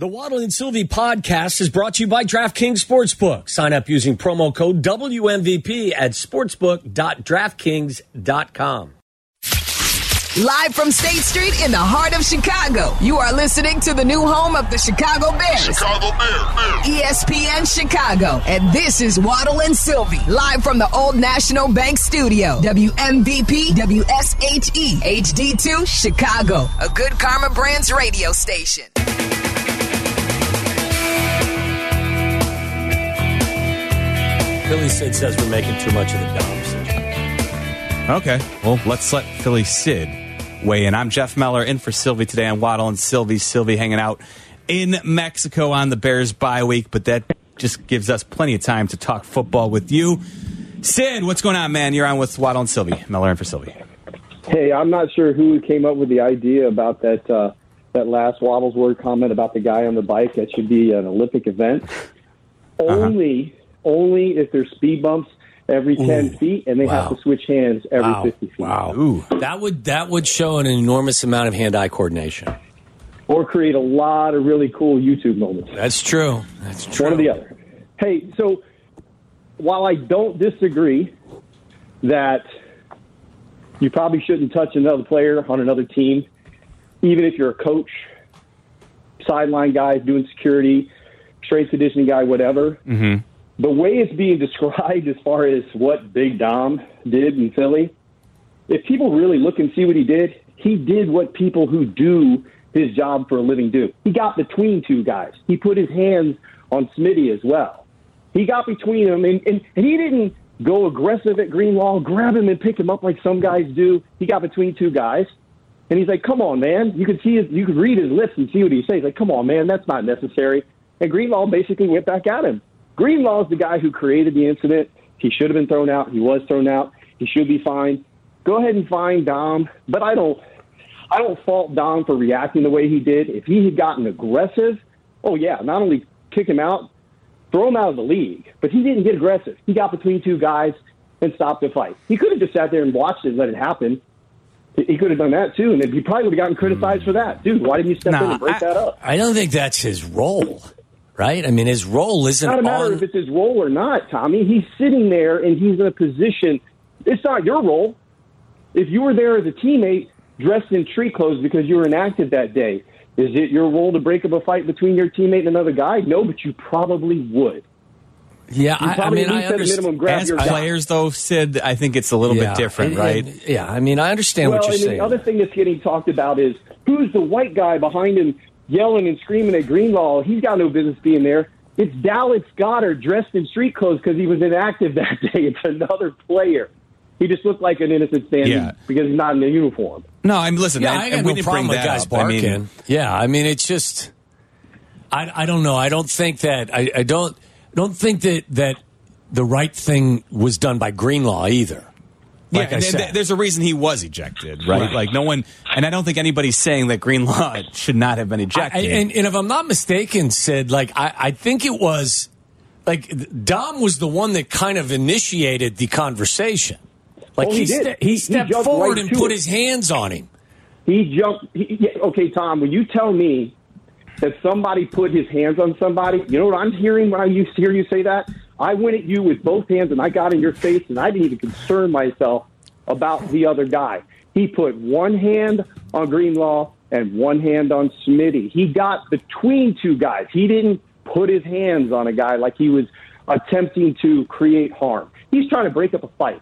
The Waddle and Silvy podcast is brought to you by DraftKings Sportsbook. Sign up using promo code WMVP at sportsbook.draftkings.com. Live from State Street in the heart of Chicago, you are listening to the new home of the Chicago Bears. Chicago Bears. ESPN Chicago. And this is Waddle and Silvy, live from the Old National Bank Studio. WMVP WSHE HD2 Chicago, a good Karma Brands radio station. Philly Sid says we're making too much of the Dom. Okay. Well, let's let Philly Sid weigh in. I'm Jeff Meller in for Silvy today on Waddle and Silvy. Silvy hanging out in Mexico on the Bears bye week, but that just gives us plenty of time to talk football with you. Sid, what's going on, man? You're on with Waddle and Silvy. Meller in for Silvy. Hey, I'm not sure who came up with the idea about that uh, that last Waddles word comment about the guy on the bike. That should be an Olympic event. Only, only if there's speed bumps every ten feet, and they Wow. have to switch hands every Wow. fifty feet, Wow. Ooh. That would that would show an enormous amount of hand-eye coordination. or create a lot of really cool YouTube moments. That's true. That's true. One or the other. Hey, so while I don't disagree that you probably shouldn't touch another player on another team, even if you're a coach, sideline guy doing security, strength conditioning guy, whatever. Mm-hmm. The way it's being described as far as what Big Dom did in Philly, if people really look and see what he did, he did what people who do his job for a living do. He got between two guys. He put his hands on Smitty as well. He got between them, and, and, and he didn't go aggressive at Greenlaw, grab him and pick him up like some guys do. He got between two guys, and he's like, "Come on, man! You could see his, you could read his lips and see what he says. He's like, "Come on, man! That's not necessary." And Greenlaw basically went back at him. Greenlaw is the guy who created the incident. He should have been thrown out. He was thrown out. He should be fined. Go ahead and fine Dom, but I don't. I don't fault Dom for reacting the way he did. If he had gotten aggressive, oh yeah, not only kick him out, throw him out of the league. But he didn't get aggressive. He got between two guys and stopped the fight. He could have just sat there and watched it and let it happen. He could have done that too, and he probably would have gotten criticized for that. Dude, why didn't you step in and break I, that up? I don't think that's his role, right? I mean, his role isn't It's not a matter on. if it's his role or not, Tommy. He's sitting there and he's in a position. It's not your role. If you were there as a teammate dressed in tree clothes because you were inactive that day, is it your role to break up a fight between your teammate and another guy? No, but you probably would. yeah, I, I mean, I least a understand. minimum grab As your guy. players, though, Sid, I think it's a little Yeah. bit different, And- right? and- yeah, I mean, I understand well, what you're and saying. the other thing that's getting talked about is who's the white guy behind him yelling and screaming at Greenlaw? He's got no business being there. It's Dallas Goedert dressed in street clothes because he was inactive that day. It's another player. He just looked like an innocent standing Yeah. because he's not in the uniform. No, I'm listen. yeah, and- I and got we no didn't problem bring with that guys up. I mean, barking. yeah, I mean, it's just, I, I don't know. I don't think that I, I don't don't think that that the right thing was done by Greenlaw either. Yeah, Like I and th- there's a reason he was ejected, right? Right. Like no one, and I don't think anybody's saying that Greenlaw should not have been I, ejected. and, and if I'm not mistaken, said like I, I think it was like Dom was the one that kind of initiated the conversation. Like Oh, he he, did. ste- He- he he stepped forward right and put it. his hands on him. He jumped. He, yeah, okay, Tom, when you tell me that somebody put his hands on somebody, you know what I'm hearing when I used to hear you say that? I went at you with both hands and I got in your face and I didn't even concern myself about the other guy. He put one hand on Greenlaw and one hand on Smitty. He got between two guys. He didn't put his hands on a guy like he was attempting to create harm. He's trying to break up a fight.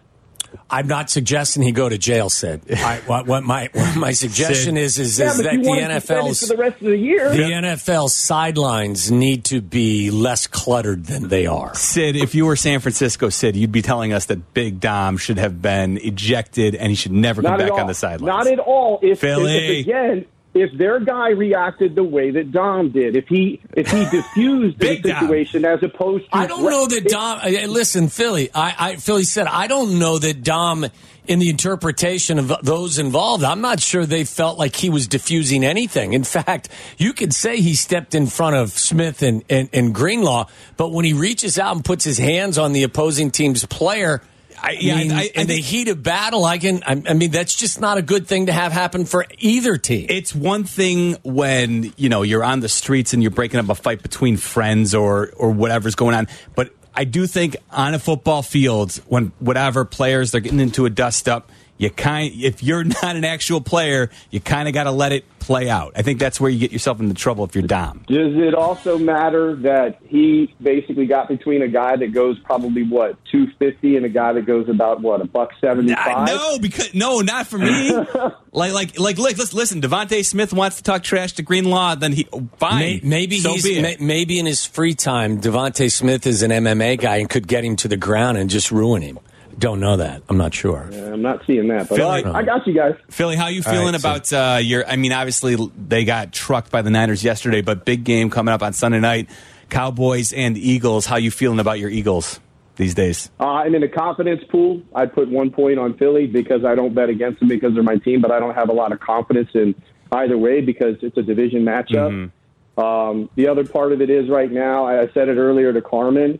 I'm not suggesting he go to jail. Sid. I, what, what my what my suggestion Sid. is is, Yeah, is that the want to suspend it NFL's for the rest of the year. the NFL sidelines need to be less cluttered than they are. Sid, if you were San Francisco, Sid, you'd be telling us that Big Dom should have been ejected and he should never come back all. on the sidelines. Not at all. If, if, if again, if their guy reacted the way that Dom did, if he if he diffused the Big Dom. situation as opposed to I don't know that Dom. uh, Listen, Philly. I, I Philly said I don't know that Dom, in the interpretation of those involved, I'm not sure they felt like he was diffusing anything. In fact, you could say he stepped in front of Smith and, and, and Greenlaw, but when he reaches out and puts his hands on the opposing team's player. I, yeah, mean, I, I, I in the heat of battle, I can. I, I mean, that's just not a good thing to have happen for either team. it's one thing when you know you're on the streets and you're breaking up a fight between friends or or whatever's going on, but I do think on a football field when whatever players they're getting into a dust up, you kind if you're not an actual player, you kind of got to let it play out. I think that's where you get yourself into trouble if you're Dom. Does it also matter that he basically got between a guy that goes probably what two fifty and a guy that goes about what a buck seventy I, five? no, because no, not for me. like, like, like, like, let's listen. DeVonta Smith wants to talk trash to Greenlaw. Then he oh, fine. May- maybe so he's be it. maybe in his free time, DeVonta Smith is an MMA guy and could get him to the ground and just ruin him. Don't know that. I'm not sure. I'm not seeing that, but Philly- all right, I got you guys. Philly, how you feeling right, so- about uh, your? I mean, obviously they got trucked by the Niners yesterday, but big game coming up on Sunday night. Cowboys and Eagles. How you feeling about your Eagles these days? Uh, I'm in the confidence pool. I'd put one point on Philly because I don't bet against them because they're my team, but I don't have a lot of confidence in either way because it's a division matchup. Um, the other part of it is right now, I said it earlier to Carmen,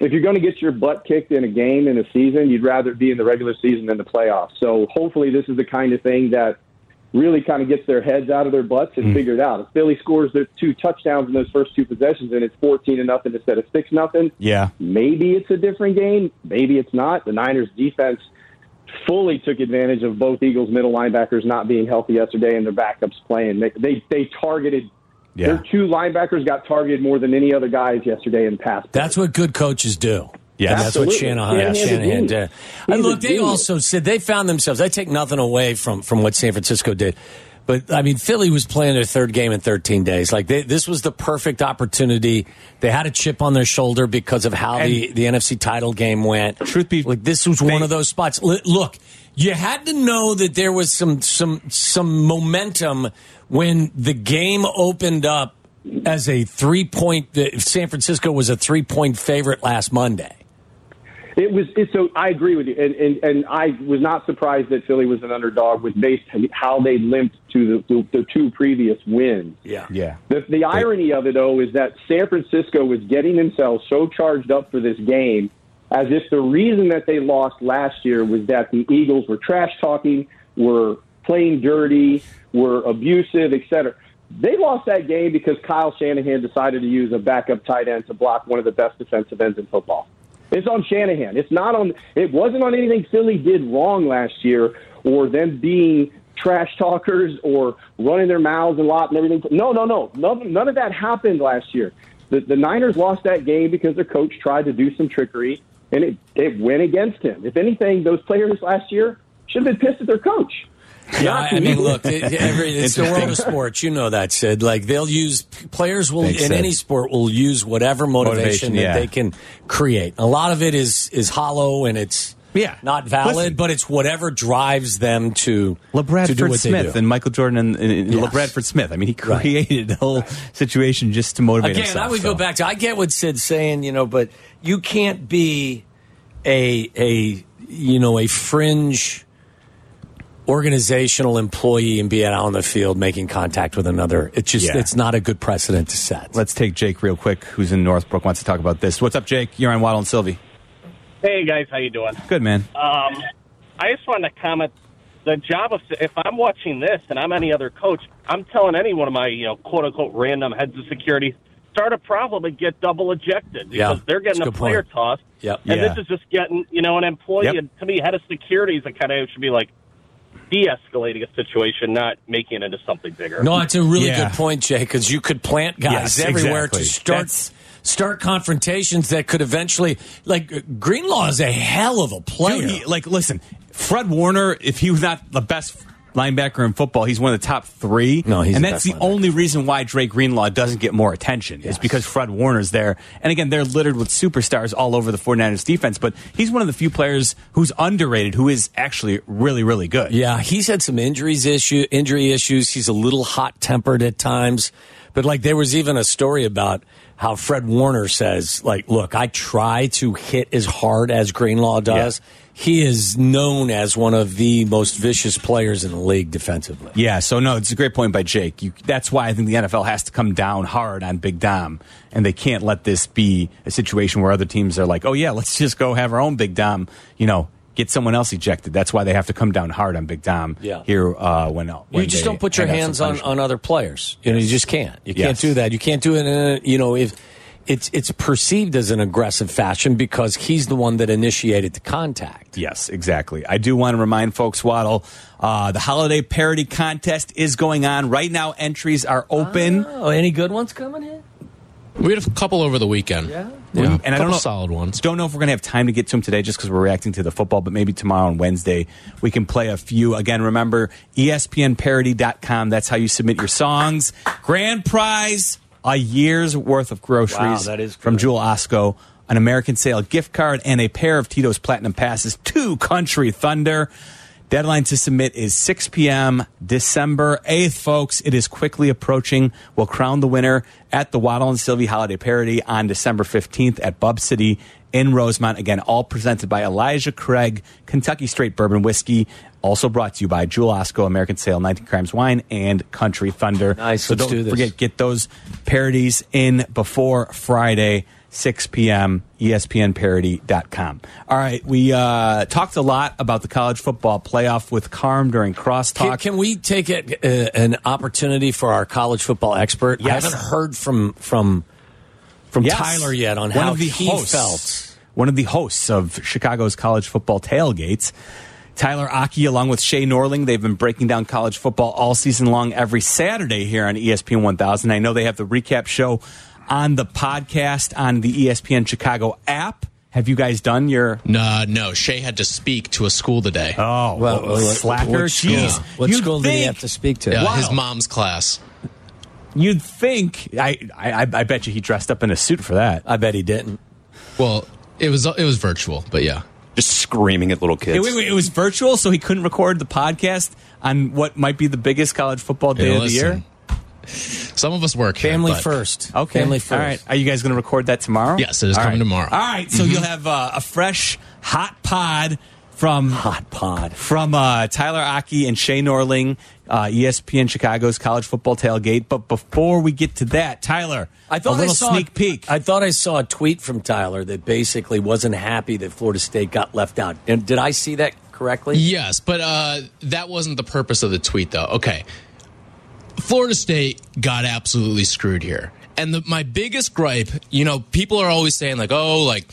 if you're going to get your butt kicked in a game in a season, you'd rather be in the regular season than the playoffs. So hopefully this is the kind of thing that really kind of gets their heads out of their butts and hmm. figure it out. If Philly scores their two touchdowns in those first two possessions and it's 14 to nothing instead of 6 nothing, Yeah, Maybe it's a different game. Maybe it's not. The Niners defense fully took advantage of both Eagles middle linebackers not being healthy yesterday and their backups playing. They they, they targeted yeah. their two linebackers got targeted more than any other guys yesterday in pass. That's what good coaches do. Yeah, And that's what Absolutely. Shanahan, Shanahan's a Shanahan did. He's And look, they also said they found themselves. I take nothing away from from what San Francisco did, but I mean, Philly was playing their third game in 13 days. Like they, this was the perfect opportunity. They had a chip on their shoulder because of how the the NFC title game went. Truth be- like this was one of those spots. Look, you had to know that there was some some some momentum when the game opened up as a three point. San Francisco was a three point favorite last Monday. It was it, so. I agree with you, and, and and I was not surprised that Philly was an underdog with based on how they limped to the, the, the two previous wins. Yeah. yeah. The, the irony of it, though, is that San Francisco was getting themselves so charged up for this game as if the reason that they lost last year was that the Eagles were trash talking, were playing dirty, were abusive, etc. They lost that game because Kyle Shanahan decided to use a backup tight end to block one of the best defensive ends in football. It's on Shanahan. It's not on. It wasn't on anything Philly did wrong last year, or them being trash talkers or running their mouths a lot and everything. No, no, no. None, none of that happened last year. The, the Niners lost that game because their coach tried to do some trickery, and it, it went against him. If anything, those players last year should have been pissed at their coach. Yeah, I, mean, look, it, every, it's the world of sports. You know that, Sid. Like they'll use players will Thanks, in Sid. any sport will use whatever motivation, Motivation, that yeah. they can create. A lot of it is is hollow and it's Yeah. not valid, Listen. but it's whatever drives them to to do LaBradford what they Smith do. and Michael Jordan and, and, Yes. LaBradford Smith. I mean, he Right. created the whole situation just to motivate Again, himself. I would so. go back to I get what Sid's saying, you know, but you can't be a a you know a fringe organizational employee and be out on the field making contact with another. It's just Yeah. it's not a good precedent to set. Let's take Jake real quick, who's in Northbrook, wants to talk about this. What's up, Jake? You're on Waddle and Silvy. Hey guys, how you doing? Good man. Um, I just wanted to comment. The job of if I'm watching this and I'm any other coach, I'm telling any one of my you know quote unquote random heads of security start a problem and get double ejected Yeah, because they're getting a a player point. tossed. Yep. And Yeah. this is just getting you know an employee. Yep. And to me, head of security is a kind of should be like de-escalating a situation, not making it into something bigger. No, it's a really Yeah. good point, Jay, because you could plant guys Yes, everywhere exactly. to start That's- start confrontations that could eventually like Greenlaw is a hell of a player. Dude, he- like, listen, Fred Warner, if he was not the best linebacker in football, he's one of the top three. No, he's and the that's the linebacker. only reason why Dre Greenlaw doesn't get more attention is because Fred Warner's there. And again, they're littered with superstars all over the 49ers defense, but he's one of the few players who's underrated who is actually really, really good. Yeah, he's had some injuries issue injury issues. He's a little hot tempered at times, But like there was even a story about how Fred Warner says, like, look, I try to hit as hard as Greenlaw does. He is known as one of the most vicious players in the league defensively. Yeah, so no, it's a great point by Jake. You, that's why I think the NFL has to come down hard on Big Dom, and they can't let this be a situation where other teams are like, "Oh yeah, let's just go have our own Big Dom," you know, get someone else ejected. That's why they have to come down hard on Big Dom. Yeah. here uh, when, when you just don't put your hands on, on other players. You know, you just can't. You can't do that. You can't do it in a, you know, if it's it's perceived as an aggressive fashion because he's the one that initiated the contact. Yes, exactly. I do want to remind folks, Waddle, uh, the holiday parody contest is going on right now. Entries are open. Oh, any good ones coming in? We had a couple over the weekend. Yeah, and I don't know solid ones. Don't know if we're going to have time to get to them today, just because we're reacting to the football. But maybe tomorrow and Wednesday we can play a few. Again, remember ESPNParody.com. That's how you submit your songs. Grand prize: a year's worth of groceries. Wow, from. Jewel Osco, an American Sale gift card, and a pair of Tito's Platinum passes to Country Thunder. Deadline to submit is 6 p.m. December 8th, folks. It is quickly approaching. We'll crown the winner at the Waddle and Silvy Holiday Parody on December 15th at Bub City in Rosemont. Again, all presented by Elijah Craig, Kentucky Straight Bourbon Whiskey. Also brought to you by Jewel Osco, American Sale, 19 Crimes Wine, and Country Thunder. Nice. So Let's don't do this. forget, get those parodies in before Friday. 6 p.m. ESPNparody.com. All right, we uh, talked a lot about the college football playoff with Carm during Can, crosstalk. can we take it, uh, an opportunity for our college football expert? I haven't heard from from from Yes. Tyler yet on One how he hosts, felt. One of the hosts of Chicago's college football tailgates. Tyler Aki, along with Shay Norling, they've been breaking down college football all season long every Saturday here on ESPN 1000. I know they have the recap show on the podcast on the ESPN Chicago app. Have you guys done your No, no. Shay had to speak to a school today. Oh, well, well, slacker. what school- Jeez. what You'd school did he have to speak to? yeah, wow. his mom's class. You'd think. I, I, I bet you he dressed up in a suit for that. I bet he didn't. Well, it was it was virtual, but yeah. Just screaming at little kids. Wait, wait, wait, it was virtual, so he couldn't record the podcast on what might be the biggest college football day Hey, of the year. Some of us work Family but- first. Okay. Family first. All right. Are you guys going to record that tomorrow? Yes, it is All coming right. tomorrow. All right. So you'll have uh, a fresh hot pod from Hot pod. from uh, Tyler Aki and Shay Norling, uh, ESPN Chicago's college football tailgate. But before we get to that, Tyler, I thought a little I saw sneak peek. I thought I saw a tweet from Tyler that basically wasn't happy that Florida State got left out. And did I see that correctly? Yes, but uh, that wasn't the purpose of the tweet, though. Okay. Florida State got absolutely screwed here. And the, my biggest gripe, you know, people are always saying, like, oh, like,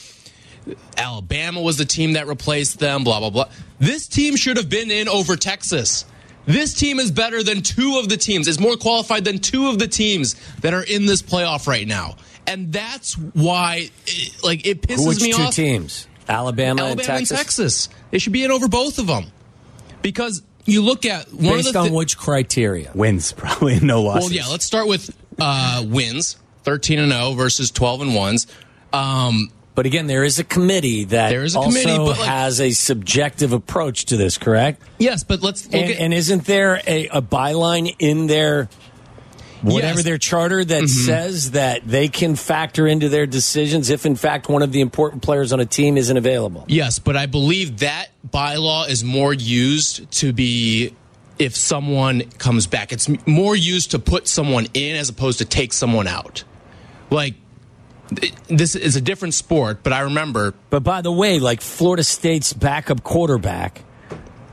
Alabama was the team that replaced them, blah, blah, blah. This team should have been in over Texas. This team is better than two of the teams, is more qualified than two of the teams that are in this playoff right now. And that's why, it, like, it pisses Which me two off. teams? Alabama, Alabama and Texas. and Texas. They should be in over both of them because you look at one Based of the on thi- which criteria? Wins probably no losses. well, yeah. Let's start with uh, wins: thirteen and zero versus twelve and ones. Um, But again, there is a committee that There is a also committee, but, like- has a subjective approach to this, correct? yes, but let's And, at and isn't there a, a byline in their whatever Yes. their charter that mm-hmm. says that they can factor into their decisions if, in fact, one of the important players on a team isn't available? yes, but I believe that bylaw is more used to be if someone comes back. It's more used to put someone in as opposed to take someone out. Like this is a different sport, but I remember But by the way, like Florida State's backup quarterback,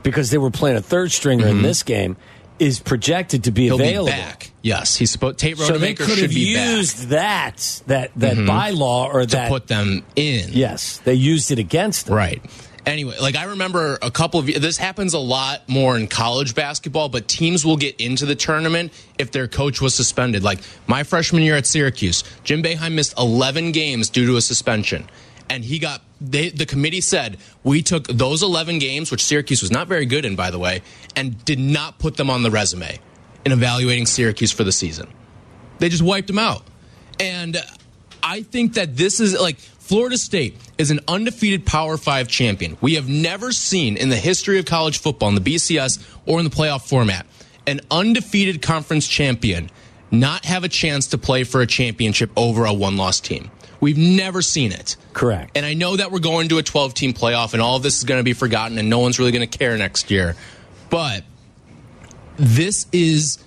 because they were playing a third stringer in mm-hmm. this game, is projected to be he'll available. be back. Yes, he's supposed. Tate So they Rodemaker could should have be back. used that that that mm-hmm. bylaw or to that. put them in. yes, they used it against them. Right. Anyway, like I remember a couple of this happens a lot more in college basketball, but teams will get into the tournament if their coach was suspended. Like my freshman year at Syracuse, Jim Boeheim missed 11 games due to a suspension. And he got they, the committee said we took those 11 games, which Syracuse was not very good in, by the way, and did not put them on the resume in evaluating Syracuse for the season. They just wiped them out. And I think that this is like Florida State is an undefeated Power Five champion. We have never seen in the history of college football in the BCS or in the playoff format an undefeated conference champion not have a chance to play for a championship over a one loss team. We've never seen it. Correct. And I know that we're going to a 12 team playoff and all of this is going to be forgotten and no one's really going to care next year. But this is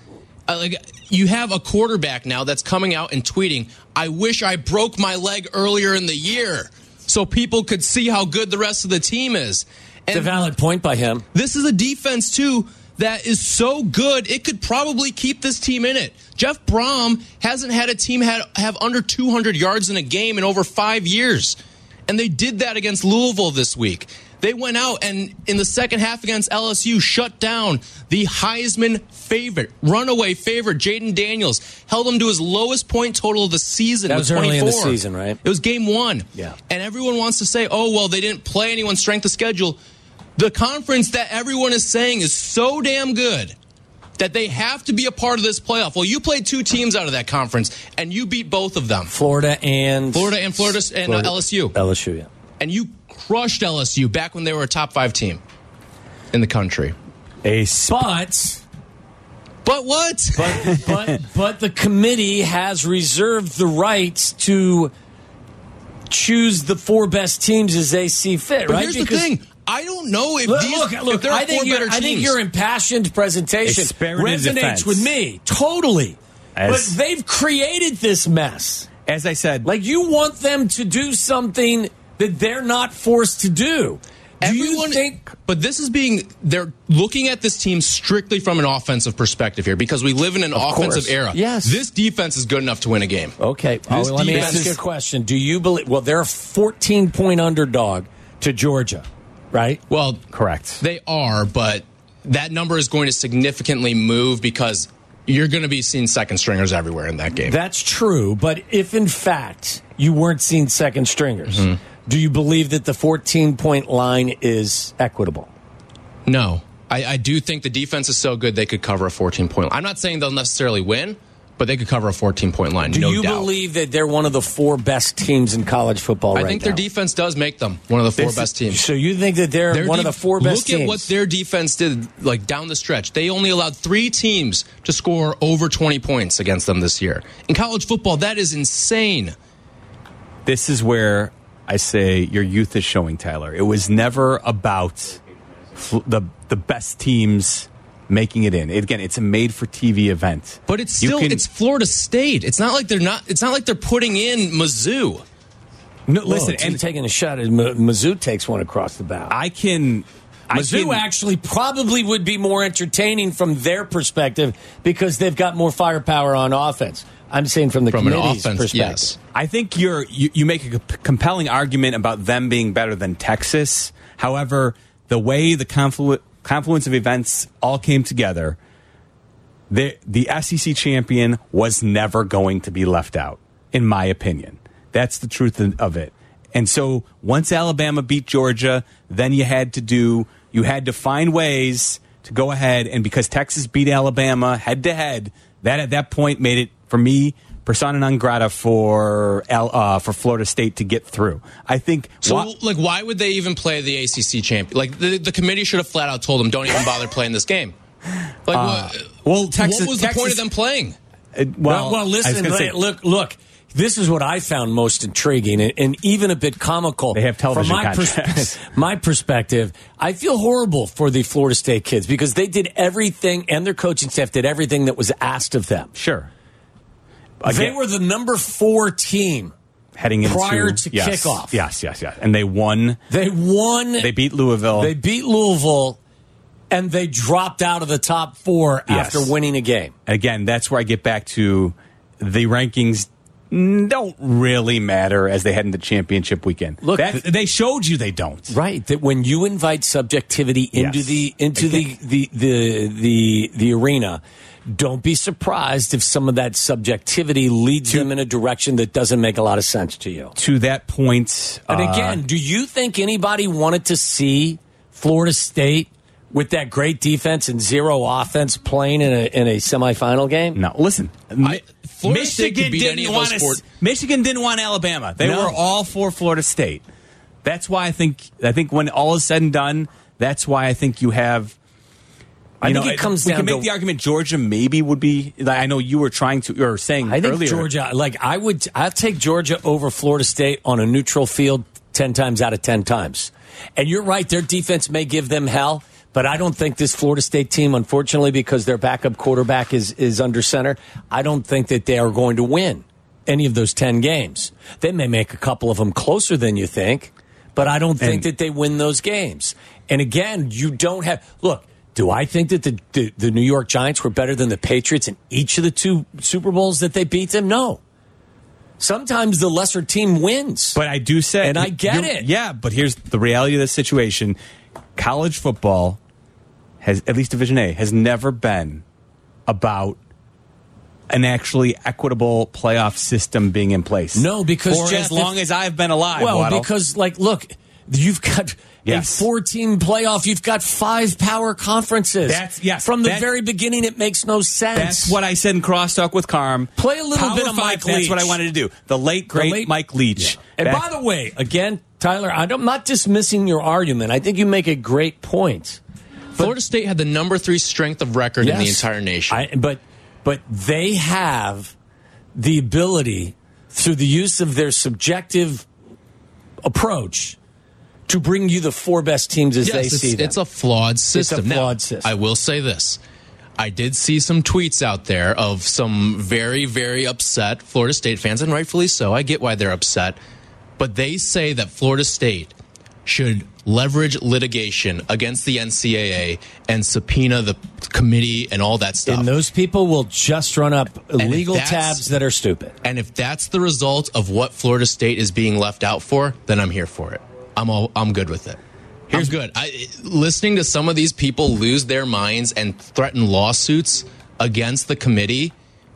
like you have a quarterback now that's coming out and tweeting, I wish I broke my leg earlier in the year so people could see how good the rest of the team is. It's a valid point by him. This is a defense too that is so good it could probably keep this team in it. Jeff Brohm hasn't had a team had, have under 200 yards in a game in over five years, and they did that against Louisville this week. They went out and in the second half against LSU shut down the Heisman favorite, runaway favorite, Jayden Daniels, held him to his lowest point total of the season. That was early in the 24. season, right? It was game one. Yeah. And everyone wants to say, oh, well, they didn't play anyone's strength of schedule. The conference that everyone is saying is so damn good that they have to be a part of this playoff. Well, you played two teams out of that conference, and you beat both of them. Florida and Florida and Florida and Florida- uh, LSU. LSU, yeah. And you crushed LSU back when they were a top five team in the country. A sp- But But what? but but but the committee has reserved the rights to choose the four best teams as they see fit. But right? here's Because- the thing. I don't know if Look, these look, look, if there are I think four your better I think teams. your impassioned presentation A resonates with me totally. As- but they've created this mess. as I said, Like you want them to do something that they're not forced to do. Do Everyone, you think but this is being they're looking at this team strictly from an offensive perspective here because we live in an offensive course. era. Yes. this defense is good enough to win a game. Okay. Oh, This let me ask you a question. Do you believe? Well, they're a 14 point underdog to Georgia, right? Well, correct. they are, but that number is going to significantly move because you're going to be seeing second stringers everywhere in that game. That's true. But if in fact you weren't seeing second stringers, Mm-hmm. Do you believe that the 14 point line is equitable? no, I, I do think the defense is so good they could cover a 14 point. line. I'm not saying they'll necessarily win, but they could cover a 14 point line. Do no you doubt. believe that they're one of the four best teams in college football I right think now? their defense does make them one of the four This- best teams. So you think that they're Their one of the four best Look teams? at what their defense did, like down the stretch. They only allowed three teams to score over 20 points against them this year. In college football, that is insane. this is where I say your youth is showing, Tyler. It was never about fl- the the best teams making it in. Again, it's a made for TV event. But it's still can- it's Florida State. It's not like they're not. It's not like they're putting in Mizzou. no, Whoa, listen, it's and taking a shot at M- Mizzou takes one across the bow. I can. I Mizzou can- actually probably would be more entertaining from their perspective because they've got more firepower on offense. I'm saying from the From an committee's offense, perspective. yes. I think you're you, you make a compelling argument about them being better than Texas. However, the way the conflu- confluence of events all came together, the the SEC champion was never going to be left out, in my opinion. That's the truth of it. And so once Alabama beat Georgia, then you had to do you had to find ways to go ahead and because Texas beat Alabama head to head, that at that point made it for me persona non grata for Al, uh, for Florida State to get through. I think So, wha- like, why would they even play the ACC champion? Like, the, the committee should have flat out told them, "Don't even bother playing this game." Like, what, well, Texas- what was the point of them playing? uh, Well, well, I was listen, gonna la- say- look, look. This is what I found most intriguing and, and even a bit comical. They have television From my, contracts. my perspective, I feel horrible for the Florida State kids because they did everything, and their coaching staff did everything that was asked of them. sure. they were the number four team. heading into prior to yes, kickoff. Yes, yes, yes. And they won. They won. They beat Louisville. They beat Louisville, and they dropped out of the top four Yes. after winning a game. Again, that's where I get back to the rankings don't really matter as they head into championship weekend. Look, That- they showed you they don't. Right. That when you invite subjectivity into Yes. the into the, the the the the arena, don't be surprised if some of that subjectivity leads them in a direction that doesn't make a lot of sense to you. To that point, And uh, again, do you think anybody wanted to see Florida State with that great defense and zero offense playing in a in a semifinal game? no. Listen, I- Florida State could beat didn't any of want those us- Michigan didn't want Alabama. They No. were all for Florida State. That's why I think. I think when all is said and done, that's why I think you have I You think it comes we down can make to- the argument Georgia maybe would be. Like, I know you were trying to or saying I think earlier. Georgia, like I would, I'll take Georgia over Florida State on a neutral field ten times out of ten times. And you're right, their defense may give them hell, but I don't think this Florida State team, unfortunately, because their backup quarterback is is under center, I don't think that they are going to win any of those ten games. They may make a couple of them closer than you think, but I don't think And- that they win those games. And again, you don't have look. Do I think that the, the, the New York Giants were better than the Patriots in each of the two Super Bowls that they beat them? No. Sometimes the lesser team wins. But I do say, And I get it. Yeah, but here's the reality of the situation: college football has, at least Division A, has never been about an actually equitable playoff system being in place. No, because, for Jeff, as long if- as I've been alive. well, Waddle. because like, look, you've got Yes. a four-team playoff. You've got five power conferences. That's- yes, From the that- very beginning, it makes no sense. That's what I said in crosstalk with Carm. Play a little Power bit of Mike That's what I wanted to do. The late great late- Mike Leach. And Back- by the way, again, Tyler, I'm not dismissing your argument. I think you make a great point. Florida State had the number three strength of record in the entire nation. I, but but they have the ability through the use of their subjective approach to bring you the four best teams as yes, they see them. it's a flawed system. Now, flawed system. I will say this. I did see some tweets out there of some very, very upset Florida State fans, and rightfully so. I get why they're upset. But they say that Florida State should leverage litigation against the NCAA and subpoena the committee and all that stuff. and those people will just run up illegal that's- tabs that are stupid. And if that's the result of what Florida State is being left out for, then I'm here for it. I'm all, I'm good with it. I'm good. I, listening to some of these people lose their minds and threaten lawsuits against the committee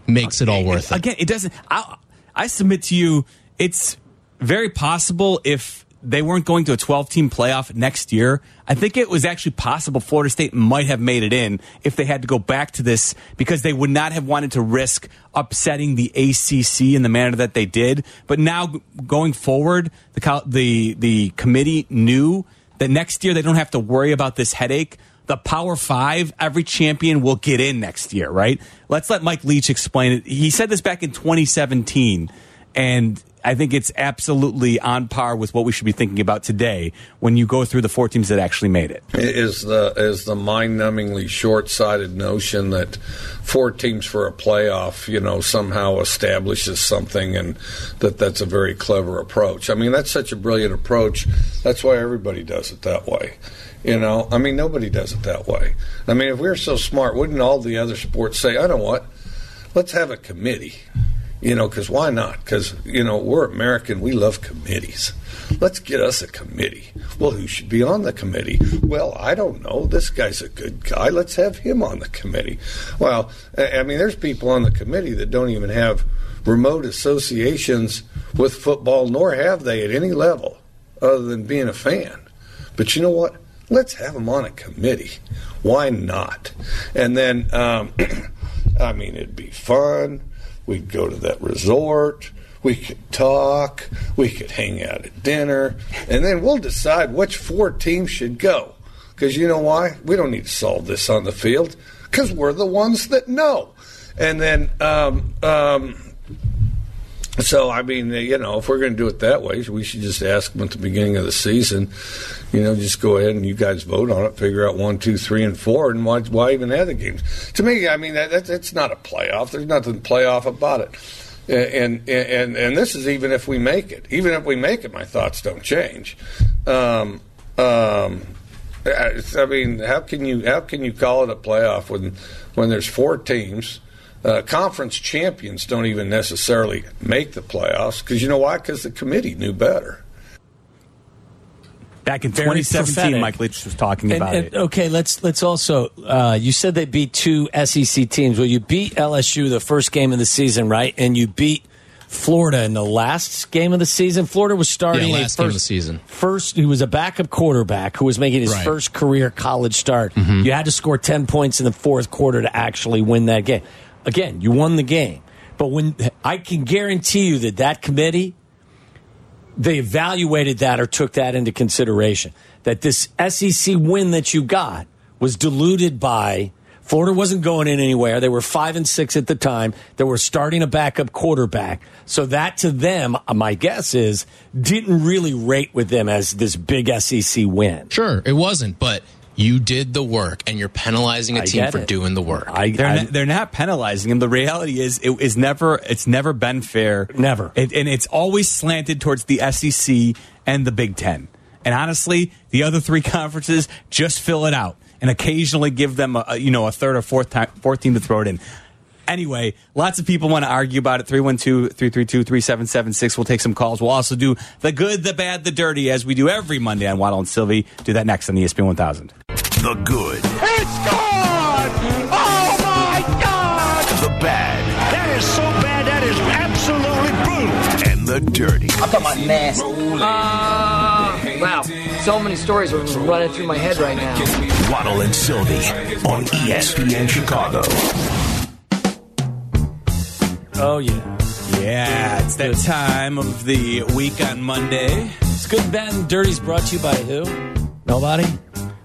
makes it all worth it. Again, it doesn't. I, I submit to you, it's very possible if they weren't going to a 12 team playoff next year. I think it was actually possible Florida State might have made it in if they had to go back to this because they would not have wanted to risk upsetting the ACC in the manner that they did. But now going forward, the the the committee knew that next year they don't have to worry about this headache. The Power Five, every champion will get in next year, right? Let's let Mike Leach explain it. He said this back in 2017, and I think it's absolutely on par with what we should be thinking about today when you go through the four teams that actually made it. is the is the mind-numbingly short-sighted notion that four teams for a playoff, you know, somehow establishes something, and that that's a very clever approach. I mean, that's such a brilliant approach. That's why everybody does it that way. You know, I mean, nobody does it that way. I mean, if we're so smart, wouldn't all the other sports say, "I don't know what? Let's have a committee." You know, because why not? Because, you know, we're American. We love committees. Let's get us a committee. Well, who should be on the committee? Well, I don't know. This guy's a good guy. Let's have him on the committee. Well, I mean, there's people on the committee that don't even have remote associations with football, nor have they at any level other than being a fan. But you know what? Let's have them on a committee. Why not? And then, um, I mean, it'd be fun. We'd go to that resort. We could talk. We could hang out at dinner. And then we'll decide which four teams should go. Because you know why? We don't need to solve this on the field because we're the ones that know. And then, um, um, so I mean, you know, if we're going to do it that way, we should just ask them at the beginning of the season. You know, just go ahead and you guys vote on it, figure out one, two, three, and four, and why, why even have the games? To me, I mean, that, that that's not a playoff. There's nothing playoff about it. And and and this is even if we make it. Even if we make it, my thoughts don't change. Um, um, I I mean, how can you how can you call it a playoff when when there's four teams? Uh, conference champions don't even necessarily make the playoffs because you know why? Because the committee knew better. Back in Very 2017, prophetic. Mike Leach was talking And, about and, it. okay, let's let's also. Uh, you said they beat two SEC teams. Well, you beat LSU the first game of the season, right? And you beat Florida in the last game of the season. Florida was starting Yeah, a last first, game of the season. First, he was a backup quarterback who was making his Right. Mm-hmm. first career college start. You had to score ten points in the fourth quarter to actually win that game. Again, you won the game, but when I can guarantee you that that committee they evaluated that or took that into consideration. That this SEC win that you got was diluted by Florida wasn't going in anywhere. They were five and six at the time. They were starting a backup quarterback. So that to them, uh, my guess is, didn't really rate with them as this big SEC win. Sure, it wasn't, but you did the work, and you're penalizing a I team for it. doing the work. I, They're, I- not, they're not penalizing him. The reality is, it is never. It's never been fair. Never. It, and it's always slanted towards the SEC and the Big Ten. And honestly, the other three conferences just fill it out and occasionally give them a, a, you know a third or fourth time, fourth team to throw it in. Anyway, lots of people want to argue about it. 312 332 3776. We'll take some calls. We'll also do the good, the bad, the dirty, as we do every Monday on Waddle and Silvy. Do that next on the ESPN 1000. The good. It's gone! Oh my God! The bad. That is so bad, that is absolutely brutal. And the dirty. I'm talking about nasty. Uh, wow. So many stories are running through my head right now. Waddle and Silvy on ESPN Chicago. Oh yeah. Yeah, it's that time of the week on Monday. It's good, bad, and dirty's brought to you by who? Nobody.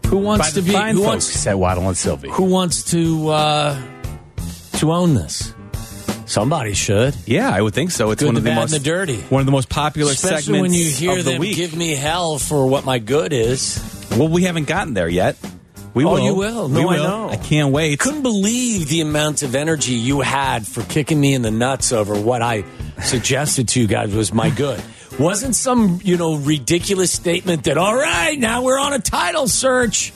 Who wants By to the be? fine Who folks wants? at Waddle and Silvy. Who wants to uh, to own this? Somebody should. Yeah, I would think so. It's Good, one the of the bad, most and the dirty. one of the most popular Especially segments when you hear of the them week. give me hell for what my good is. well, we haven't gotten there yet. We Oh, will. you will. we No, I know. I can't wait. Couldn't believe the amount of energy you had for kicking me in the nuts over what I suggested to you guys was my good. Wasn't some, you know, ridiculous statement that, all right, now we're on a title search.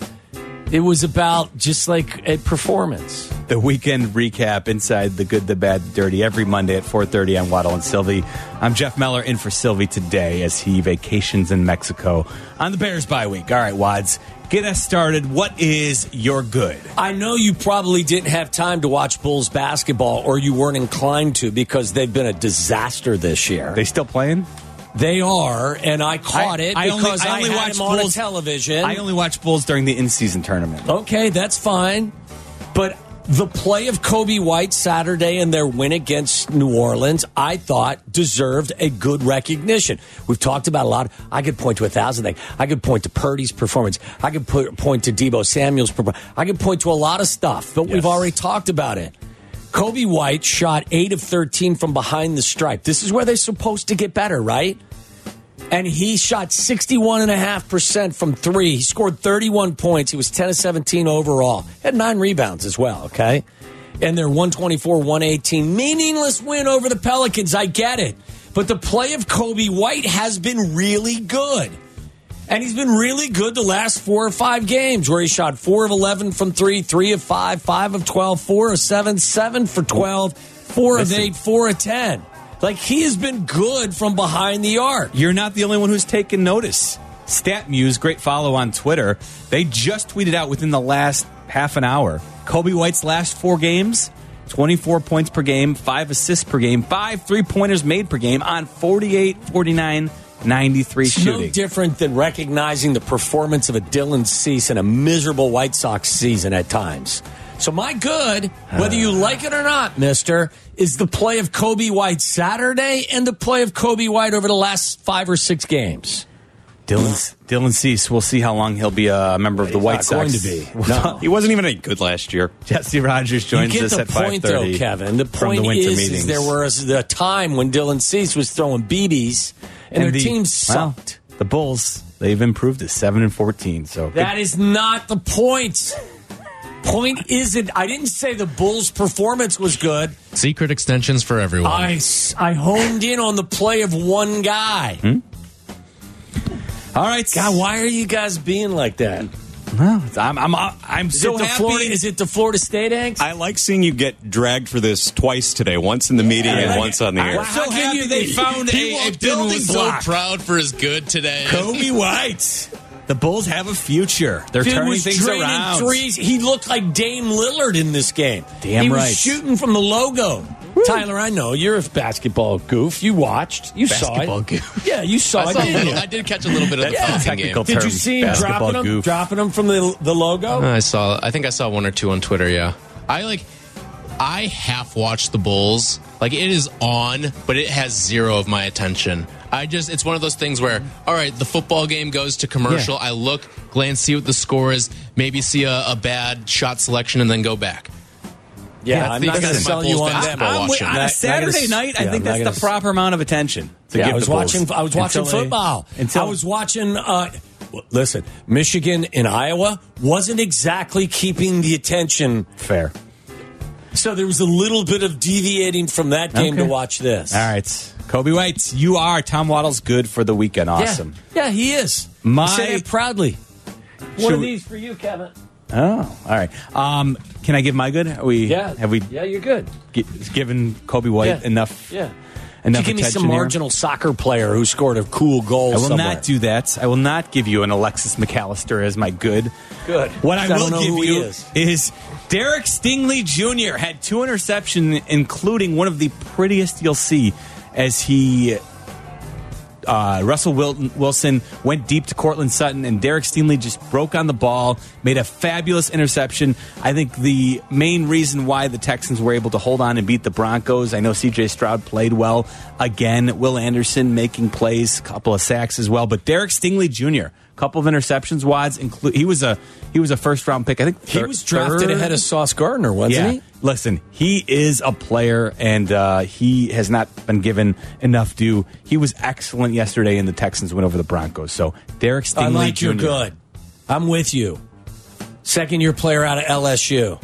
It was about just like a performance. the weekend recap inside the good, the bad, the dirty every Monday at 4:30 on Waddle and Silvy. I'm Jeff Meller in for Silvy today as he vacations in Mexico on the Bears bye week. All right, Wads, get us started. What is your good? I know you probably didn't have time to watch Bulls basketball or you weren't inclined to because they've been a disaster this year. They still playing? They are, and I caught it I only- because I I, only had watched them on Bulls- a television. I only watch Bulls during the in-season tournament. Okay, that's fine. But the play of Coby White Saturday and their win against New Orleans, I thought deserved a good recognition. We've talked about a lot. I could point to a thousand things. I could point to Purdy's performance. I could put, point to Deebo Samuel's performance. I could point to a lot of stuff, but we've already talked about it. Coby White shot 8 of 13 from behind the stripe. This is where they're supposed to get better, right? And he shot 61.5% from three. He scored 31 points. He was 10 of 17 overall. Had nine rebounds as well, okay? And they're 124 118. Meaningless win over the Pelicans. I get it. But the play of Coby White has been really good. And he's been really good the last four or five games where he shot four of 11 from three, three of five, five of 12, four of seven, seven for 12, four of eight, four of 10. Like he has been good from behind the arc. You're not the only one who's taken notice. StatMuse, great follow on Twitter, they just tweeted out within the last half an hour Coby White's last four games 24 points per game, five assists per game, five three pointers made per game on 48, 49, 93 It's no different than recognizing the performance of a Dylan Cease in a miserable White Sox season at times. So my good, whether you like it or not, mister, is the play of Coby White Saturday and the play of Coby White over the last five or six games. Dylan, Dylan Cease, we'll see how long he'll be a member of the White not Sox. going to be. No. He wasn't even any good last year. Jesse Rogers joins you get us the at point, though, 5:30 Kevin. The point the is, is there was a time when Dylan Cease was throwing BBs and, their the- team well, sucked. the Bulls, they've improved to 7 and 14, so good That is not the point. Point isn't. I didn't say the Bulls' performance was good. Secret extensions for everyone. I, s- I honed in on the play of one guy. Hmm? All right, God, why are you guys being like that? Well, I'm I'm I'm Is, so happy. Florida, is it the Florida State angst? I like seeing you get dragged for this twice today. Once in the meeting I and like once on the air. like- How so can happy you- they found he a, a walked in building so block. proud for his good today. Coby White. The Bulls have a future. They're Dude turning was things around. threes. He looked like Dame Lillard in this game. Damn he right. was shooting from the logo. Tyler, I know you're a basketball goof. You watched. You Basketball saw it. goof. Yeah, you saw I, it. saw a didn't little. I did catch a little bit of the Yeah. Technical game. Did you see him dropping them, dropping them from the the logo? Uh, I saw. I think I saw one or two on Twitter. Yeah, I like. I half watch the Bulls. Like it is on, but it has zero of my attention. I just it's one of those things where all right, the football game goes to commercial. I look, glance, see what the score is, maybe see a, a bad shot selection, and then go back. Yeah, I I'm think not going to sell you on them. basketball I'm watching. on Not- a not Saturday night, I yeah, think I'm not that's the gonna- proper amount of attention. To Yeah, give I was the watching. I was watching Until they- football. until- I was watching. Uh, listen, Michigan and Iowa wasn't exactly keeping the attention. fair. So there was a little bit of deviating from that game Okay. to watch this. All right, Coby White, you are Tom Waddle's good for the weekend. Awesome. Yeah, yeah he is. My- I say that proudly. One of these for you, Kevin. Oh, all right. Um, can I give my good? Are we Yeah. have we Yeah, you're good. gi- given Coby White Yeah. enough? Yeah. Enough give me some here? marginal soccer player who scored a cool goal I will somewhere. not do that. I will not give you an Alexis Mac Allister as my good. Good. What I I will know give you is. is. Derek Stingley Jr. had two interceptions, including one of the prettiest you'll see as he. Uh, Russell Wilson went deep to Courtland Sutton, and Derek Stingley just broke on the ball, made a fabulous interception. I think the main reason why the Texans were able to hold on and beat the Broncos, I know CJ Stroud played well again. Will Anderson making plays, a couple of sacks as well, but Derek Stingley Jr. couple of interceptions. Wads include he was a he was a first round pick. I think He was drafted third? ahead of Sauce Gardner, wasn't yeah. he? Listen, he is a player, and uh, he has not been given enough due. He was excellent yesterday in the Texans win over the Broncos. So Derek Stingley I like Jr. you're good. I'm with you. Second year player out of LSU.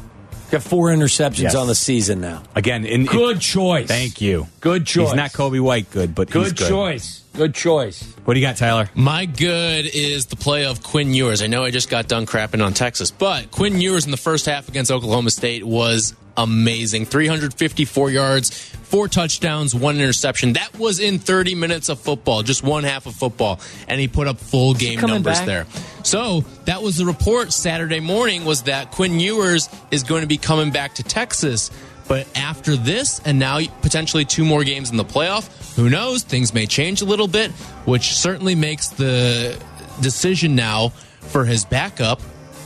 Got four interceptions Yes. on the season now. again. In, Good choice. Thank you. Good choice. He's not Coby White good, but he's Good good. choice. Good choice. What do you got, Tyler? My good is the play of Quinn Ewers. I know I just got done crapping on Texas, but Quinn Ewers in the first half against Oklahoma State was amazing. 354 yards, four touchdowns, one interception. That was in 30 minutes of football, just one half of football, and he put up full game numbers back? there. So that was the report Saturday morning was that Quinn Ewers is going to be coming back to Texas. But after this, and now potentially two more games in the playoff, who knows? Things may change a little bit, which certainly makes the decision now for his backup,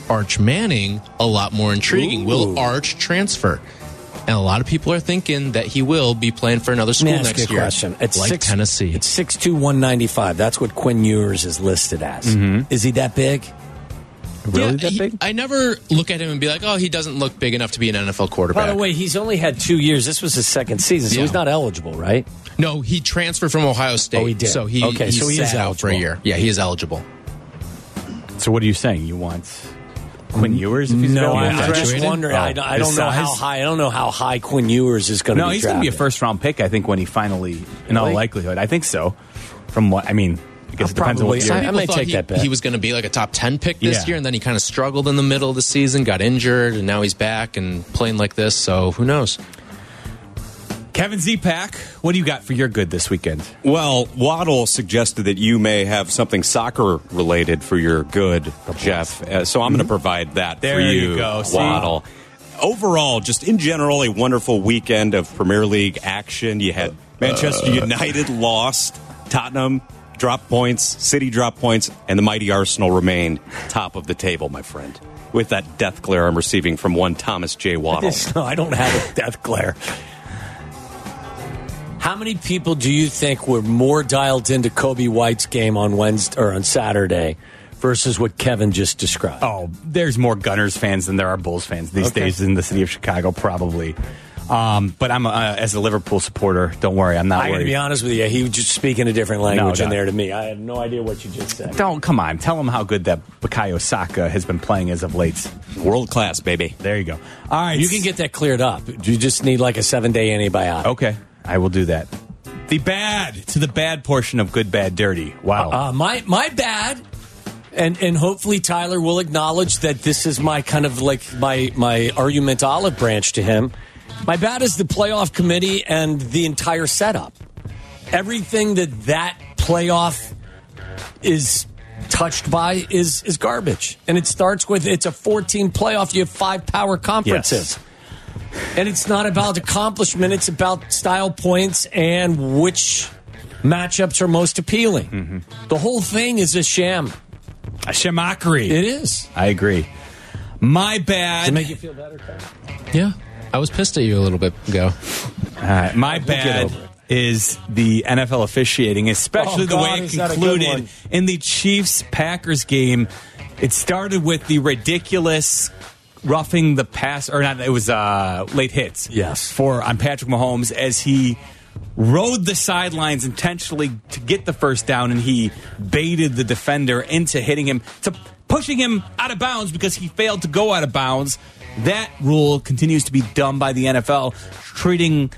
Arch Manning, a lot more intriguing. Will Arch transfer? And a lot of people are thinking that he will be playing for another school Let me ask next you a year, question. It's like six, Tennessee. It's six two one ninety five. That's what Quinn Ewers is listed as. Mm-hmm. Is he that big? Really Yeah, that he- big? I never look at him and be like, oh, he doesn't look big enough to be an NFL quarterback. By the way, he's only had two years. This was his second season, so Yeah. he's not eligible, right? No, he transferred from Ohio State. Oh, he did. So he, Okay, he so he is sat out for a year. Yeah, he is eligible. So what are you saying? You want Quinn Ewers? If he's No. I, I'm just Graduated? wondering. I, Oh, I don't know how high. I don't know how high Quinn Ewers is going to be. No, be. he's going to be a first round pick. I think when he finally, in all Really? likelihood, I think so. From what I mean, I guess it depends on what probably- year. Some I people may take he, that bet. he was going to be like a top 10 pick this Yeah. year, and then he kind of struggled in the middle of the season, got injured, and now he's back and playing like this. So who knows? Kevin Zepak, what do you got for your good this weekend? Well, Waddle suggested that you may have something soccer related for your good, Jeff. Uh, so I'm going to mm-hmm. provide that There for you, you go. See? Waddle. Overall, just in general, a wonderful weekend of Premier League action. You had uh, Manchester uh. United lost, Tottenham dropped points, City dropped points, and the mighty Arsenal remained top of the table, my friend. With that death glare I'm receiving from one Thomas J. Waddle. No, I don't have a death glare. How many people do you think were more dialed into Coby White's game on Wednesday or on Saturday versus what Kevin just described? Oh, there's more Gunners fans than there are Bulls fans these Okay. days in the city of Chicago, probably. Um, but I'm uh, as a Liverpool supporter. Don't worry, I'm not I got to be honest with you. He was just speaking a different language No, in there to me. I have no idea what you just said. Don't come on. Tell him how good that Bukayo Saka has been playing as of late. World class, baby. There you go. All right, You can get that cleared up. You just need like a seven day antibiotic. Okay, I will do that. The bad to the bad portion of good, bad, dirty. Wow. Uh, my my bad, and and hopefully Tyler will acknowledge that this is my kind of like my my argument olive branch to him. My bad is the playoff committee and the entire setup. Everything that that playoff is touched by is is garbage, and it starts with it's a 14 playoff. You have five power conferences. And it's not about accomplishment, it's about style points and which matchups are most appealing. Mm-hmm. The whole thing is a sham. a shamakri. It is. I agree. My Does bad. it make you feel better, Tyler? Yeah. I was pissed at you a little bit ago. All right, my get bad over it. is the NFL officiating, especially Oh, the way God, it is that concluded in the Chiefs Packers game. It started with the ridiculous roughing the pass, or not? It was uh, late hits. Yes. for on Patrick Mahomes as he rode the sidelines intentionally to get the first down, and he baited the defender into hitting him to pushing him out of bounds because he failed to go out of bounds. That rule continues to be dumb by the NFL, treating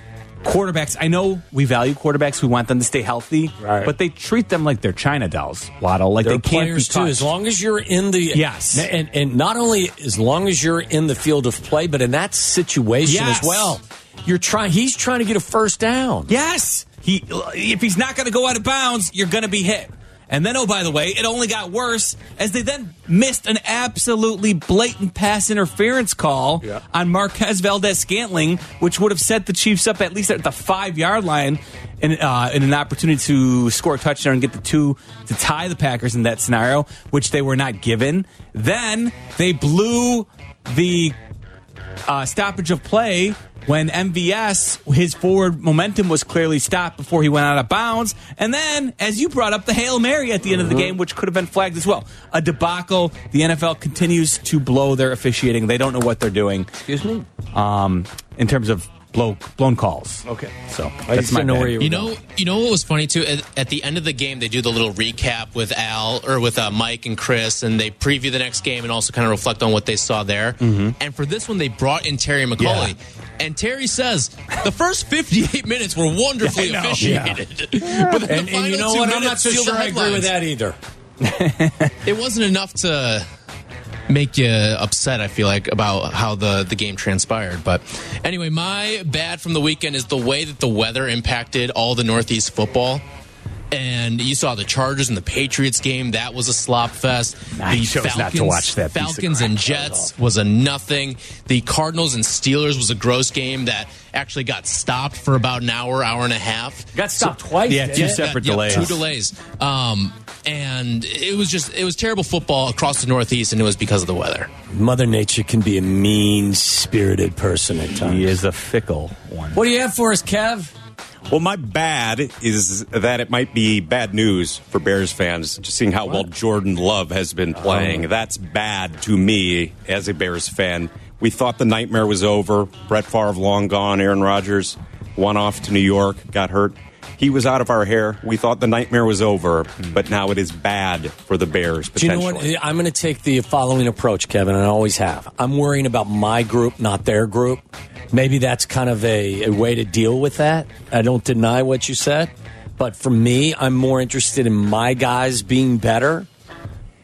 quarterbacks. I know we value quarterbacks; we want them to stay healthy, Right. but they treat them like they're China dolls, Waddle. Like They're they can't players be too. As long as you're in the Yes. and and not only as long as you're in the field of play, but in that situation Yes. as well. You're trying. He's trying to get a first down. Yes. He if he's not going to go out of bounds, you're going to be hit. And then, oh, by the way, it only got worse as they then missed an absolutely blatant pass interference call Yeah. on Marquez Valdes-Scantling, which would have set the Chiefs up at least at the five yard line in, uh, in an opportunity to score a touchdown and get the two to tie the Packers in that scenario, which they were not given. Then they blew the uh, stoppage of play when MVS, his forward momentum was clearly stopped before he went out of bounds. And then, as you brought up, the Hail Mary at the end of the game, which could have been flagged as well. A debacle. The NFL continues to blow their officiating. They don't know what they're doing Excuse me. um, in terms of blow, blown calls. Okay. So I that's just my know where you were You going. know, you know what was funny too. At, at the end of the game, they do the little recap with Al or with uh, Mike and Chris, and they preview the next game and also kind of reflect on what they saw there. Mm-hmm. And for this one, they brought in Terry McAulay, and Terry says the first 58 minutes were wonderfully I know. officiated, but And, and you know what? I'm not minutes so the sure I agree with that either. It wasn't enough to make you upset. I feel like about how the the game transpired. But anyway, my bad from the weekend is the way that the weather impacted all the Northeast football. And you saw the Chargers and the Patriots game. That was a slop fest. I the chose not to watch that Falcons and Jets was a nothing. The Cardinals and Steelers was a gross game that actually got stopped for about an hour, hour and a half. Got stopped twice. Yeah, two it? separate Yeah, delays. Two delays. Um, and it was just it was terrible football across the Northeast, and it was because of the weather. Mother Nature can be a mean spirited person at times. He is a fickle one. What do you have for us, Kev? Well, my bad is that it might be bad news for Bears fans, just seeing how well Jordan Love has been oh. playing. That's bad to me as a Bears fan. We thought the nightmare was over. Brett Favre long gone. Aaron Rodgers went off to New York, got hurt. He was out of our hair. We thought the nightmare was over, but now it is bad for the Bears. Do you know what? I'm going to take the following approach, Kevin, and I always have. I'm worrying about my group, not their group. Maybe that's kind of a, a way to deal with that. I don't deny what you said. But for me, I'm more interested in my guys being better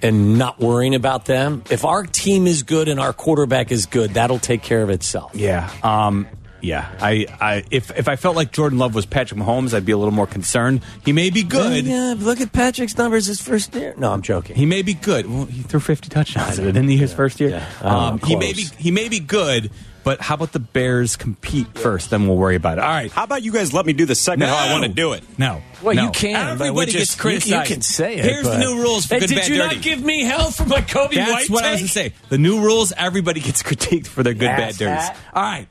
and not worrying about them. If our team is good and our quarterback is good, that'll take care of itself. Yeah. Um, yeah. I, I if if I felt like Jordan Love was Patrick Mahomes, I'd be a little more concerned. He may be good. Yeah, look at Patrick's numbers his first year. No, I'm joking. He may be good. Well, he threw 50 touchdowns, didn't he? His first year. Yeah. I Um, know, he may be he may be good, but how about the Bears compete first? Then we'll worry about it. All right. How about you guys let me do the segment how I want to do it? No. Well, no. you can. but Everybody we gets just, you- criticized. You, can say it. Here's the new rules for Hey, good, Did bad, you dirty. not give me hell for my Coby White? That's White what I was going to say. The new rules, everybody gets critiqued for their good, Yes, bad, dirties. All right.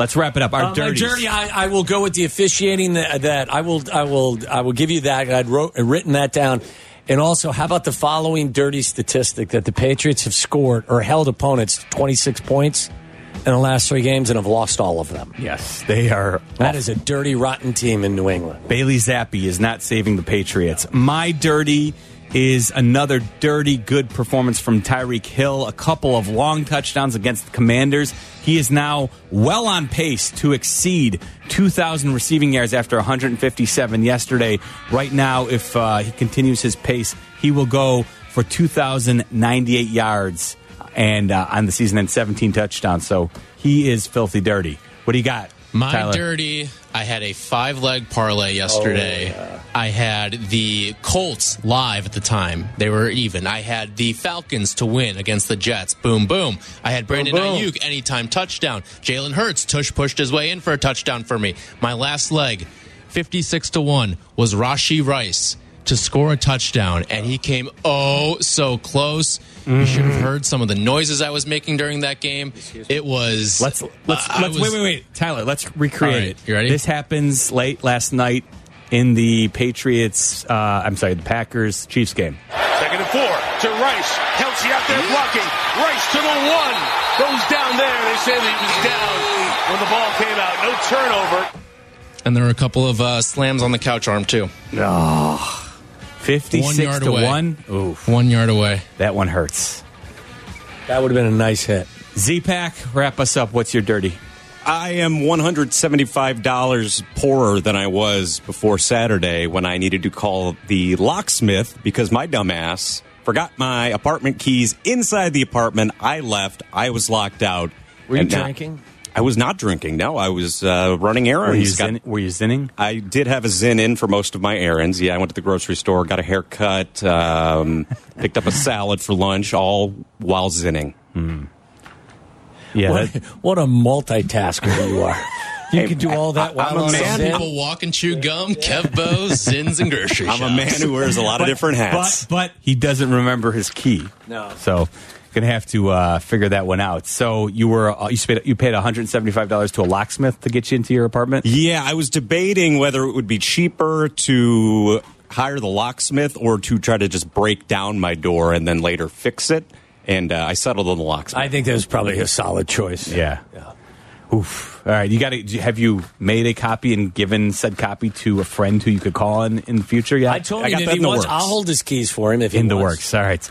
Let's wrap it up. Our Uh, dirties. dirty, I, I will go with the officiating. That, that I will, I will, I will give you that. I'd wrote, written that down. And also, how about the following dirty statistic that the Patriots have scored or held opponents to 26 points in the last three games and have lost all of them. Yes, they are. That is a dirty, rotten team in New England. Bailey Zappe is not saving the Patriots. My dirty is another dirty good performance from Tyreek Hill. A couple of long touchdowns against the Commanders. He is now well on pace to exceed 2,000 receiving yards after 157 yesterday. Right now, if uh, he continues his pace, he will go for 2,098 yards and uh, on the season and 17 touchdowns. So he is filthy dirty. What do you got? My Tyler? dirty. I had a five leg parlay yesterday. I had the Colts live at the time. They were even. I had the Falcons to win against the Jets. Boom, boom. I had Brandon boom. Aiyuk anytime touchdown. Jalen Hurts tush pushed his way in for a touchdown for me. My last leg, 56 to 1, was Rashee Rice to score a touchdown, and he came oh so close. You should Mm-hmm. have heard some of the noises I was making during that game. It was. Let's let's, I let's was- wait wait wait Tyler. Let's recreate right, it. you ready? This happens late last night in the Patriots. Uh, I'm sorry, the Packers Chiefs game. Second and four to Rice. Kelce out there blocking. Rice to the one. Goes down there. They say that he was down when the ball came out. No turnover. And there were a couple of uh, slams on the couch arm too. Oh, 56 One yard to away. one. Oof, One yard away. that one hurts. That would have been a nice hit. Z Pack, wrap us up. What's your dirty? I am $175 poorer than I was before Saturday when I needed to call the locksmith because my dumbass forgot my apartment keys inside the apartment. I left. I was locked out. Were you And now- drinking? I was not drinking. No, I was uh, running Were you, errands. Got- zin- were you zinning? I did have a Zyn in for most of my errands. Yeah, I went to the grocery store, got a haircut, um, picked up a salad for lunch, all while zinning. Yeah, What, that- what a multitasker you are. You can do all that I- while I'm a on man. Some people walk and chew gum. Kev Bo, Zyns, and grocery I'm a man who wears a lot of different hats. But, but he doesn't remember his key. No. So gonna have to uh, figure that one out. So you were uh, you paid you paid 175 dollars to a locksmith to get you into your apartment. Yeah, I was debating whether it would be cheaper to hire the locksmith or to try to just break down my door and then later fix it. And uh, I settled on the locksmith. I think that was probably a solid choice. Yeah. yeah. Oof. All right. You got to. Have you made a copy and given said copy to a friend who you could call in in the future? Yeah. I told I him got if that he in the wants, works. I'll hold his keys for him if he in the works. All right.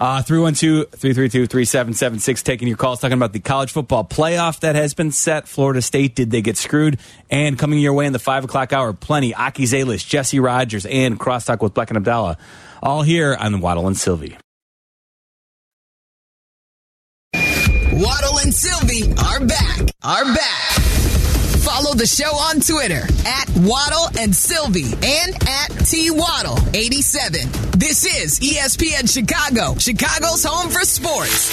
Uh, 312 332 3776. Taking your calls, talking about the college football playoff that has been set. Florida State, did they get screwed? And coming your way in the 5 o'clock hour, plenty. Aki Zalis, Jesse Rogers, and Crosstalk with Black and Abdallah. All here on Waddle and Silvy. Waddle and Silvy are back. Are back. Follow the show on Twitter at Waddle and Silvy and at T Waddle 87. This is ESPN Chicago, Chicago's home for sports.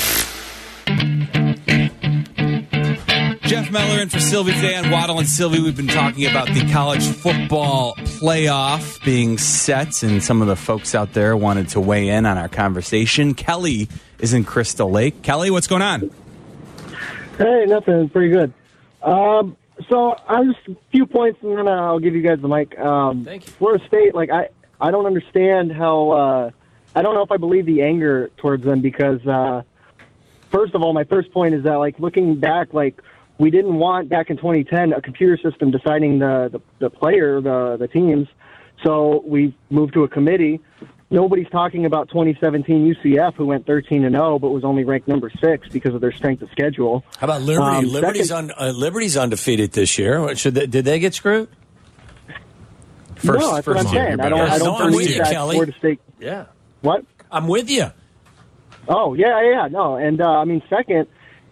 Jeff Meller in for Silvy today Waddle and Silvy. We've been talking about the college football playoff being set, and some of the folks out there wanted to weigh in on our conversation. Kelly is in Crystal Lake. Kelly, what's going on? Hey, nothing. Pretty good. Um, so I'm just a few points, and then I'll give you guys the mic. Um, Thank you. Florida State, like I, I don't understand how. Uh, I don't know if I believe the anger towards them because, uh, first of all, my first point is that like looking back, like we didn't want back in 2010 a computer system deciding the the, the player, the the teams. So we moved to a committee. Nobody's talking about 2017 UCF, who went 13 and 0, but was only ranked number six because of their strength of schedule. How about Liberty? Um, Liberty's second- un, uh, Liberty's undefeated this year. Should they, did they get screwed? First, no, that's what I'm saying. I don't. I don't with believe you, that Kelly. Florida State. Yeah, What? I'm with you. Oh yeah, yeah, yeah. No, and uh, I mean, second,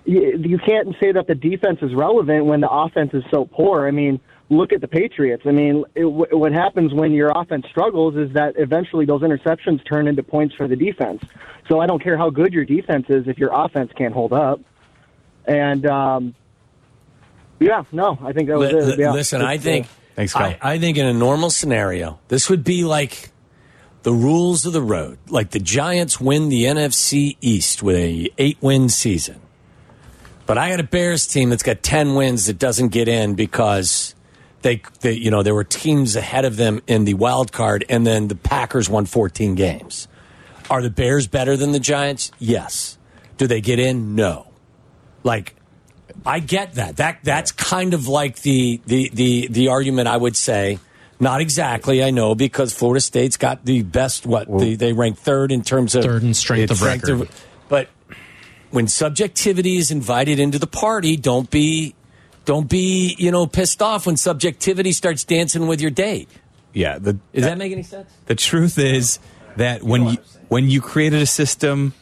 you, you can't say that the defense is relevant when the offense is so poor. I mean, look at the Patriots. I mean, it, w- what happens when your offense struggles is that eventually those interceptions turn into points for the defense. So I don't care how good your defense is if your offense can't hold up. And um, yeah, no, I think that was Li- it. li- Yeah. Listen, I It's, uh, think Thanks, Kel. I, I think in a normal scenario, this would be like the rules of the road. Like the Giants win the NFC East with a eight win season, but I got a Bears team that's got ten wins that doesn't get in because they, they you know there were teams ahead of them in the wild card, and then the Packers won fourteen games. Are the Bears better than the Giants? Yes. Do they get in? No. Like I get that. That that's kind of like the the the the argument I would say. Not exactly, I know, because Florida State's got the best. What the, they rank third in terms of Third in strength of record. but when subjectivity is invited into the party, don't be don't be you know pissed off when subjectivity starts dancing with your date. Yeah. The, Does that make any sense? The truth is that when you when you created a system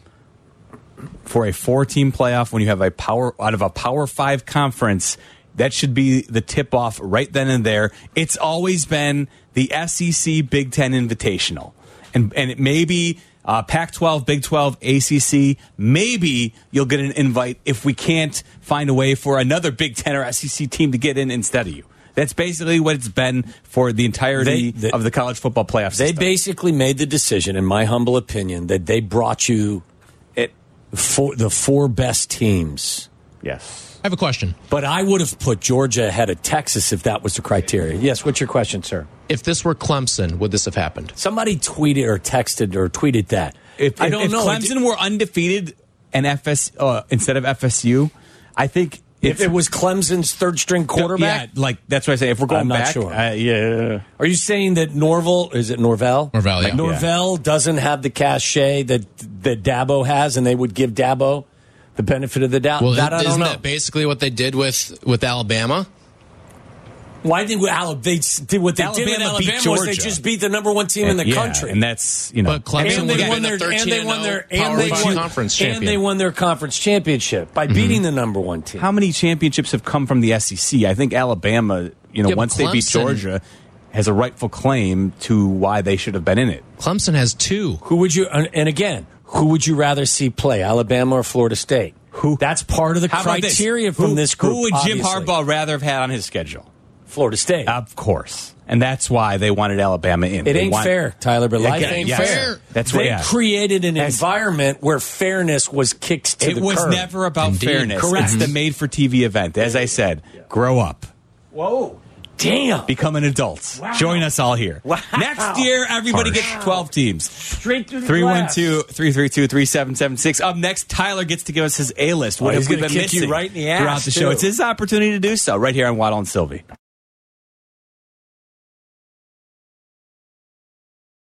for a four team playoff, when you have a power out of a power five conference, that should be the tip off right then and there. It's always been the SEC Big Ten Invitational, and and it may be uh, Pac twelve, Big twelve, ACC. Maybe you'll get an invite if we can't find a way for another Big Ten or SEC team to get in instead of you. That's basically what it's been for the entirety They- they- of the college football playoffs. They system. basically made the decision, in my humble opinion, that they brought you it, for the four best teams. yes. I have a question. But I would have put Georgia ahead of Texas if that was the criteria. Yes, what's your question, sir? If this were Clemson, would this have happened? Somebody tweeted or texted or tweeted that. If, I don't if know. Clemson were undefeated and FS uh, instead of FSU, I think if it was Clemson's third string quarterback, Yeah, like that's what I say. If we're going I'm not back, sure. uh, yeah. Are you saying that Norvell is it Norvell? Norvell, yeah. Norvell doesn't have the cachet that that Dabo has, and they would give Dabo the benefit of the doubt. Well, that I don't isn't know. that basically what they did with with Alabama? Why did Alabama? They did what they did with Alabama beat Alabama was they Georgia. just beat the number one team in the Yeah, country. and that's you know. But Clemson and they won their the and they won their and they Five won conference and they won their conference championship by mm-hmm. beating the number one team. how many championships have come from the SEC? I think Alabama, you know, Yeah, but once they beat Georgia, has a rightful claim to why they should have been in it. Clemson has two. Who would you? And and again, who would you rather see play, Alabama or Florida State? Who? That's part of the How about this? criteria from Who- this group. Who would Jim obviously. Harbaugh rather have had on his schedule? Florida State. Of course, and that's why they wanted Alabama in. it They ain't want- fair, Tyler. But Yeah, life yeah, ain't yes. fair. That's they what. Yeah. created an As- environment where fairness was kicked to It the curb. It was never about Indeed. fairness. Correct. It's the made-for-TV event. As I said, grow up. Whoa, damn! Become an adult. Wow. Join us all here. Wow. Next year, everybody Harsh. gets 12 teams. Straight through the glass. 312 332 3776. Up next, Tyler gets to give us his A list. What Oh, have we been missing right in the ass, throughout the show? too. It's his opportunity to do so right here on Waddle and Silvy.